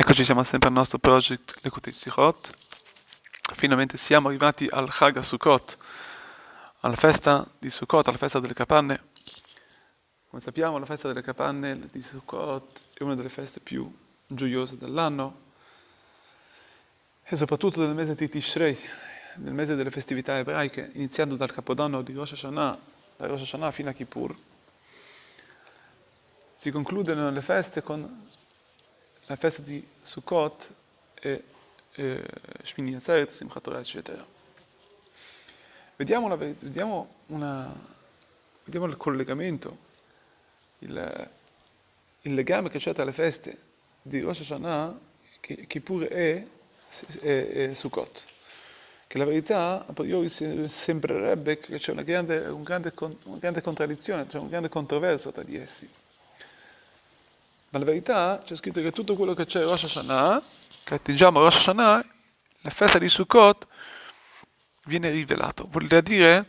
Eccoci siamo sempre al nostro project Lekutei Sichot. Finalmente siamo arrivati al Chag Sukkot, alla festa di Sukkot, alla festa delle capanne. Come sappiamo la festa delle capanne di Sukkot è una delle feste più gioiose dell'anno e soprattutto nel mese di Tishrei, nel mese delle festività ebraiche, iniziando dal Capodanno di Rosh Hashanah, da Rosh Hashanah fino a Kippur. Si concludono le feste con festa di Sukkot e, e Shmini Atzeret, Simchat Torah, eccetera. Vediamo, la, vediamo, una, vediamo il collegamento, il, il, legame che c'è tra le feste di Rosh Hashanah, che, che pure è, è, è Sukkot. Che la verità, a priori, sembrerebbe che c'è una grande, un grande, una grande contraddizione, c'è un grande controverso tra di essi. Ma la verità c'è scritto che tutto quello che c'è Rosh Hashanah, che attingiamo Rosh Hashanah, la festa di Sukkot, viene rivelato. Vuol dire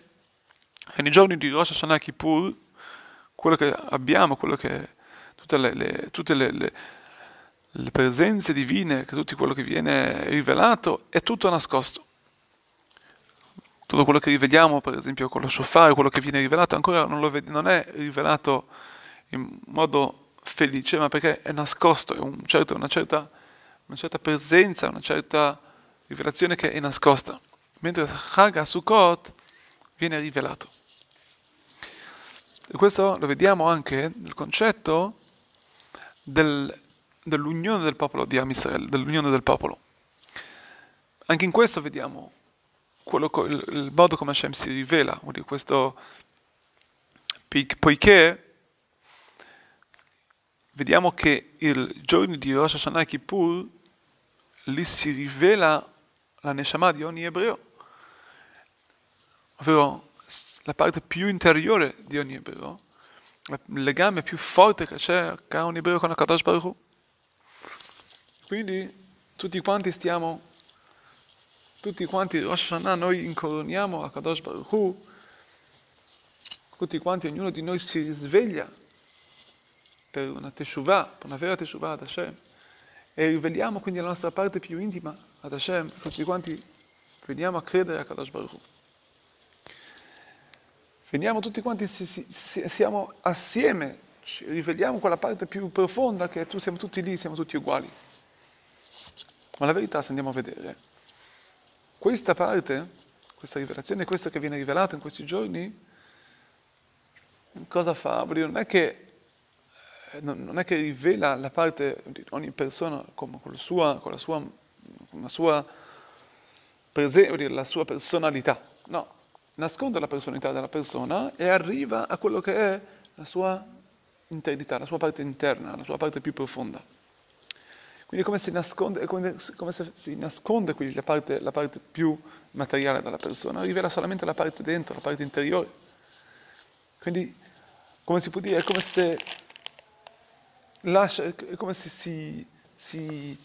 che nei giorni di Rosh Hashanah Kippur, quello che abbiamo, quello che, tutte le, le, tutte le, le, presenze divine, che tutto quello che viene rivelato, è tutto nascosto. Tutto quello che riveliamo, per esempio con lo shofar, quello che viene rivelato, ancora non, lo, non è rivelato in modo felice, ma perché è nascosto, è un certo, una, certa, una, certa, presenza, una certa rivelazione che è nascosta. Mentre Chag Sukkot viene rivelato. E questo lo vediamo anche nel concetto del, dell'unione del popolo di Amisrael, dell'unione del popolo. Anche in questo vediamo quello, il, il modo come Hashem si rivela, questo, poiché vediamo che il giorno di Rosh Hashanah Kippur lì si rivela la Neshama di ogni ebreo, ovvero la parte più interiore di ogni ebreo, il legame più forte che c'è tra un ebreo con la Kadosh Baruch. Quindi tutti quanti stiamo, tutti quanti Rosh Hashanah noi incoroniamo a Kadosh Baruch tutti quanti, ognuno di noi si risveglia per una teshuvah, per una vera teshuvah ad Hashem. E riveliamo quindi la nostra parte più intima ad Hashem, tutti quanti veniamo a credere a Kadosh Baruch. Veniamo tutti quanti, si, si, siamo assieme, riveliamo quella parte più profonda che tu siamo tutti lì, siamo tutti uguali. Ma la verità, se andiamo a vedere, questa parte, questa rivelazione, questo che viene rivelato in questi giorni, cosa fa? Non è che non è che rivela la parte di ogni persona con, con, sua, con la sua, con la sua, prese- la sua personalità, no, nasconde la personalità della persona e arriva a quello che è la sua integrità, la sua parte interna, la sua parte più profonda. Quindi come si nasconde, come, come si nasconde quindi la parte, la parte più materiale della persona, rivela solamente la parte dentro, la parte interiore. Quindi, come si può dire, è come se lascia, come se si, si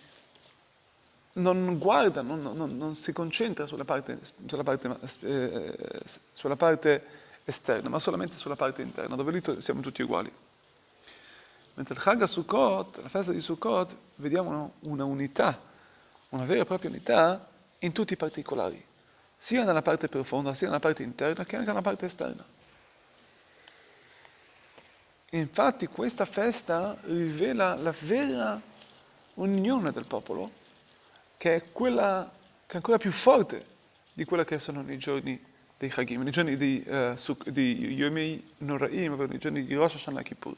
non guarda, non, non, non, si concentra sulla parte, sulla, parte, eh, sulla parte, esterna, ma solamente sulla parte interna, dove lì siamo tutti uguali. Mentre il Chag Sukkot, la festa di Sukkot, vediamo una unità, una vera e propria unità in tutti i particolari, sia nella parte profonda, sia nella parte interna, che anche nella parte esterna. Infatti questa festa rivela la vera unione del popolo, che è quella che è ancora più forte di quella che sono nei giorni dei Chagim, nei giorni di, uh, di Yomei Noraim, nei giorni di Rosh Hashanah Kippur.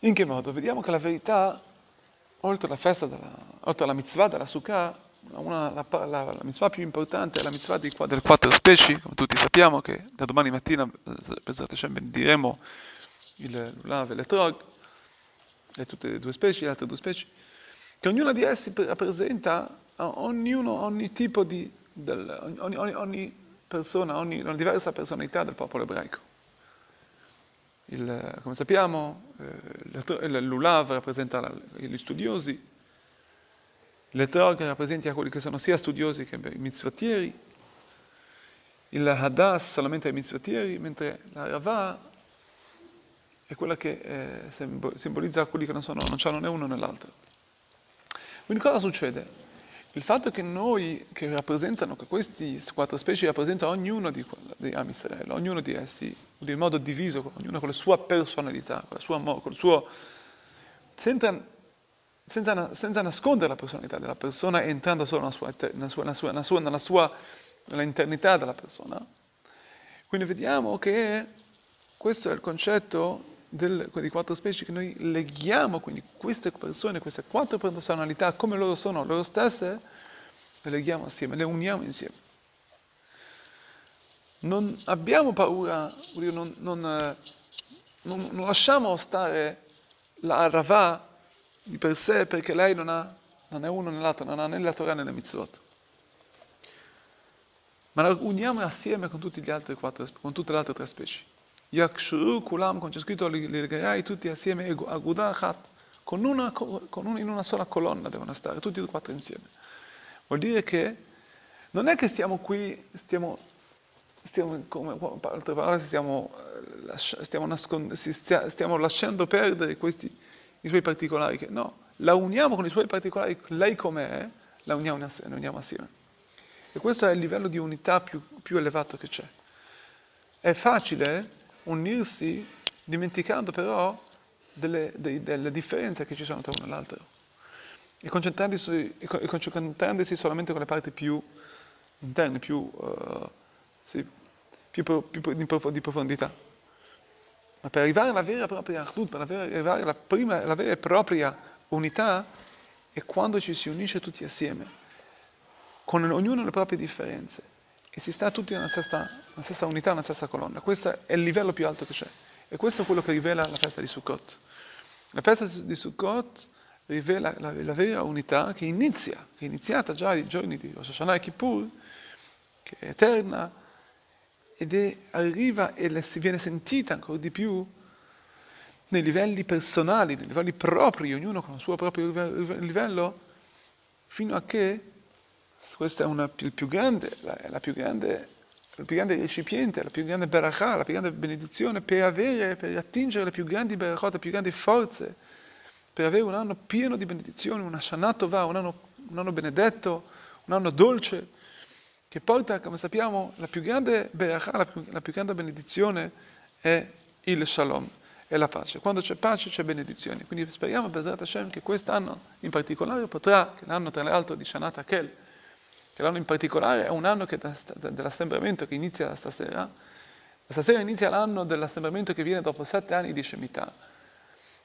In che modo? Vediamo che la verità, oltre alla festa, della, oltre alla mitzvah della Sukkah, una, la, la, la, mitzvah più importante è la mitzvah di, delle quattro specie, come tutti sappiamo che da domani mattina Hashem benediremo il lulav e l'etrog, e tutte le due specie, le altre due specie, che ognuna di esse rappresenta ognuno, ogni tipo di, del, ogni, ogni, ogni, persona, ogni, una diversa personalità del popolo ebraico. Il, come sappiamo, eh, lulav rappresenta gli studiosi, L'etrog rappresenta quelli che sono sia studiosi che i mitzvatieri, il Hadas solamente ai mitzvatieri, mentre la Ravah è quella che eh, simbolizza quelli che non, sono, non hanno né uno né l'altro. Quindi cosa succede? Il fatto che noi, che rappresentano, che questi quattro specie rappresentano ognuno di, di Am Israele, ognuno di essi, in modo diviso, ognuno con la sua personalità, con, la sua, con il suo... senza, senza, senza, nascondere la personalità della persona, entrando solo nella sua, nella sua, nella sua, nella sua, nella sua nell'internità della persona. Quindi vediamo che questo è il concetto del, di quattro specie che noi leghiamo, quindi queste persone, queste quattro personalità, come loro sono loro stesse, le leghiamo assieme, le uniamo insieme. Non abbiamo paura, non, non, non, non lasciamo stare la Arava di per sé perché lei non, ha, non è uno nell'altro, non ha né la Torah né la mitzvot. Ma la uniamo assieme con, quattro, con tutte le altre tre specie. Yakshuru Kulam, come c'è scritto, li legherai tutti assieme, Aguda Achat, con una, con una, in una sola colonna devono stare, tutti e quattro insieme. Vuol dire che non è che stiamo qui, stiamo, stiamo come altre parole, stiamo, stiamo, nascond- stiamo lasciando perdere questi, i suoi particolari, no, la uniamo con i suoi particolari, lei com'è, la uniamo, la uniamo assieme. E questo è il livello di unità più, più elevato che c'è. È facile unirsi dimenticando però delle, delle, delle differenze che ci sono tra uno e l'altro e concentrandosi, e concentrandosi solamente con le parti più interne, più, uh, sì, più, più di, di, profondità. Ma per arrivare alla vera e propria Ahdut, per arrivare alla, prima, alla vera e propria unità, è quando ci si unisce tutti assieme, con ognuno le proprie differenze e si sta tutti nella stessa, nella stessa unità, nella stessa colonna. Questo è il livello più alto che c'è. E questo è quello che rivela la festa di Sukkot. La festa di Sukkot rivela la, la vera unità che inizia, che è iniziata già ai giorni di Rosh Hashanah e Kippur, che è eterna, ed è, arriva e si viene sentita ancora di più nei livelli personali, nei livelli propri, ognuno con il suo proprio livello, fino a che questa è una, il più grande, la, la più grande, il più grande recipiente, la più grande barakah, la più grande benedizione per avere, per attingere le più grandi barakot, le più grandi forze, per avere un anno pieno di benedizioni, un Ashanato va, un anno, un anno benedetto, un anno dolce, che porta, come sappiamo, la più grande barakah, la la più grande benedizione è il shalom, è la pace. Quando c'è pace c'è benedizione. Quindi speriamo, Bezrat Hashem, che quest'anno in particolare potrà, che l'anno tra l'altro di Shanat Akel, che l'anno in particolare è un anno da, dell'assembramento che inizia stasera. Stasera inizia l'anno dell'assembramento che viene dopo sette anni di Shemitah,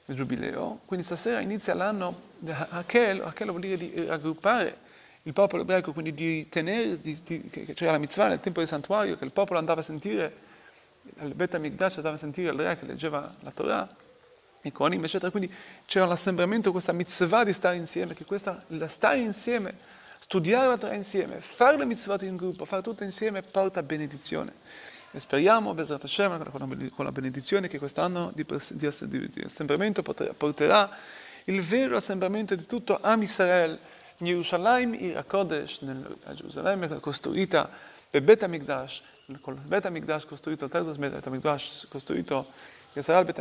il giubileo. Quindi stasera inizia l'anno di Hakel, Hakel vuol dire di raggruppare il popolo ebraico, quindi di tenere, di, di, cioè la mitzvah nel tempo del santuario, che il popolo andava a sentire, il Bet HaMikdash andava a sentire il re che leggeva la Torah, i Kohanim, eccetera. Quindi c'era l'assembramento, questa mitzvah di stare insieme, che questa, la stare insieme studiare la Torah insieme, fare le mitzvot in gruppo, fare tutto insieme porta benedizione. E speriamo, Bezrat Hashem, con la benedizione che quest'anno di, di, di assembramento porterà il vero assembramento di tutto Am Israel in Gerusalemme, ir Kodesh, nella Gerusalemme costruita per Bet HaMikdash, con il Bet HaMikdash costruito, il terzo Bet HaMikdash costruito, che sarà il Bet